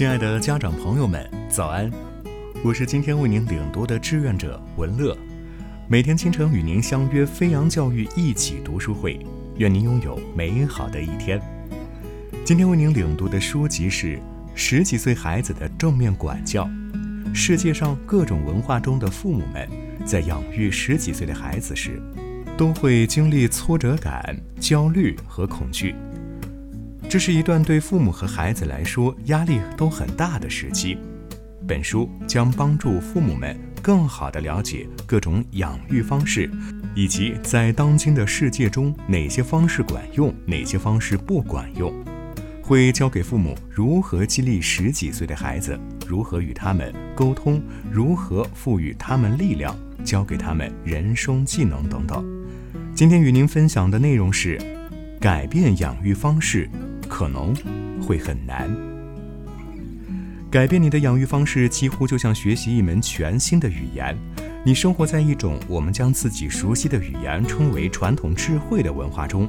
亲爱的家长朋友们，早安！我是今天为您领读的志愿者文乐，每天清晨与您相约飞扬教育一起读书会，愿您拥有美好的一天。今天为您领读的书籍是《十几岁孩子的正面管教》。世界上各种文化中的父母们，在养育十几岁的孩子时，都会经历挫折感、焦虑和恐惧。这是一段对父母和孩子来说压力都很大的时期。本书将帮助父母们更好地了解各种养育方式，以及在当今的世界中哪些方式管用，哪些方式不管用。会教给父母如何激励十几岁的孩子，如何与他们沟通，如何赋予他们力量，教给他们人生技能等等。今天与您分享的内容是：改变养育方式。可能会很难。改变你的养育方式，几乎就像学习一门全新的语言。你生活在一种我们将自己熟悉的语言称为传统智慧的文化中。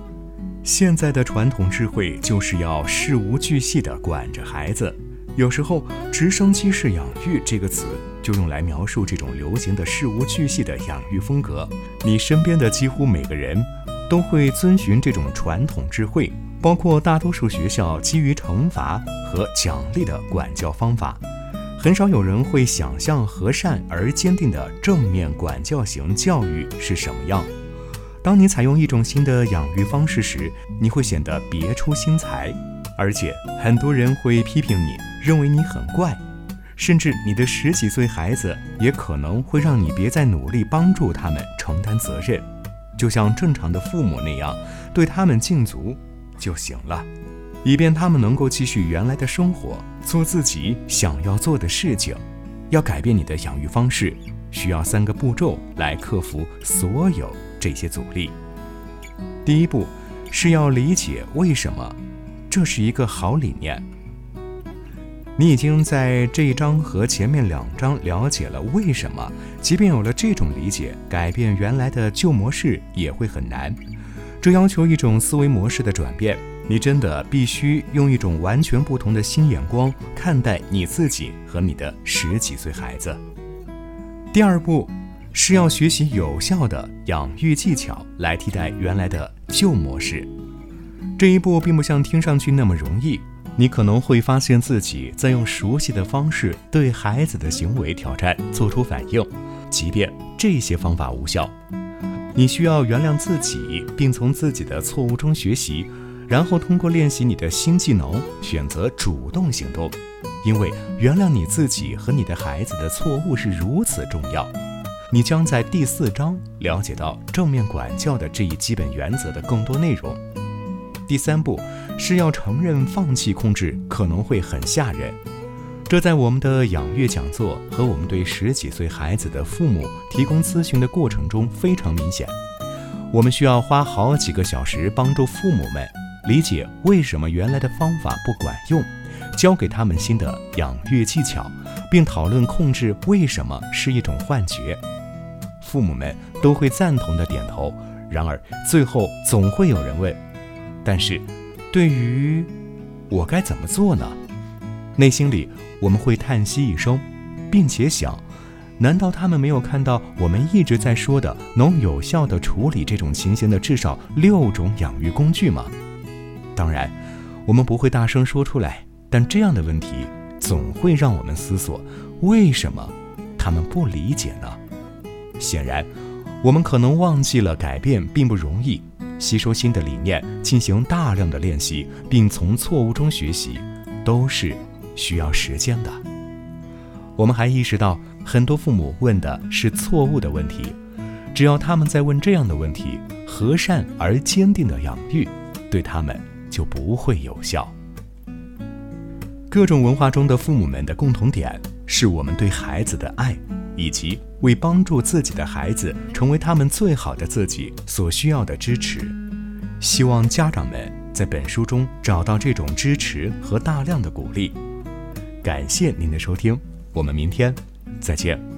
现在的传统智慧就是要事无巨细地管着孩子。有时候，“直升机式养育”这个词就用来描述这种流行的事无巨细的养育风格。你身边的几乎每个人都会遵循这种传统智慧。包括大多数学校基于惩罚和奖励的管教方法，很少有人会想象和善而坚定的正面管教型教育是什么样。当你采用一种新的养育方式时，你会显得别出心裁，而且很多人会批评你，认为你很怪，甚至你的十几岁孩子也可能会让你别再努力帮助他们承担责任，就像正常的父母那样，对他们尽足。就行了，以便他们能够继续原来的生活，做自己想要做的事情。要改变你的养育方式，需要三个步骤来克服所有这些阻力。第一步是要理解为什么，这是一个好理念。你已经在这一章和前面两章了解了为什么，即便有了这种理解，改变原来的旧模式也会很难。这要求一种思维模式的转变，你真的必须用一种完全不同的新眼光看待你自己和你的十几岁孩子。第二步是要学习有效的养育技巧来替代原来的旧模式。这一步并不像听上去那么容易，你可能会发现自己在用熟悉的方式对孩子的行为挑战做出反应，即便这些方法无效。你需要原谅自己，并从自己的错误中学习，然后通过练习你的新技能，选择主动行动。因为原谅你自己和你的孩子的错误是如此重要。你将在第四章了解到正面管教的这一基本原则的更多内容。第三步是要承认放弃控制可能会很吓人。这在我们的养育讲座和我们对十几岁孩子的父母提供咨询的过程中非常明显。我们需要花好几个小时帮助父母们理解为什么原来的方法不管用，教给他们新的养育技巧，并讨论控制为什么是一种幻觉。父母们都会赞同的点头。然而最后总会有人问：“但是，对于我该怎么做呢？”内心里。我们会叹息一声，并且想：难道他们没有看到我们一直在说的能有效地处理这种情形的至少六种养育工具吗？当然，我们不会大声说出来，但这样的问题总会让我们思索：为什么他们不理解呢？显然，我们可能忘记了改变并不容易，吸收新的理念，进行大量的练习，并从错误中学习，都是。需要时间的。我们还意识到，很多父母问的是错误的问题。只要他们在问这样的问题，和善而坚定的养育对他们就不会有效。各种文化中的父母们的共同点是我们对孩子的爱，以及为帮助自己的孩子成为他们最好的自己所需要的支持。希望家长们在本书中找到这种支持和大量的鼓励。感谢您的收听，我们明天再见。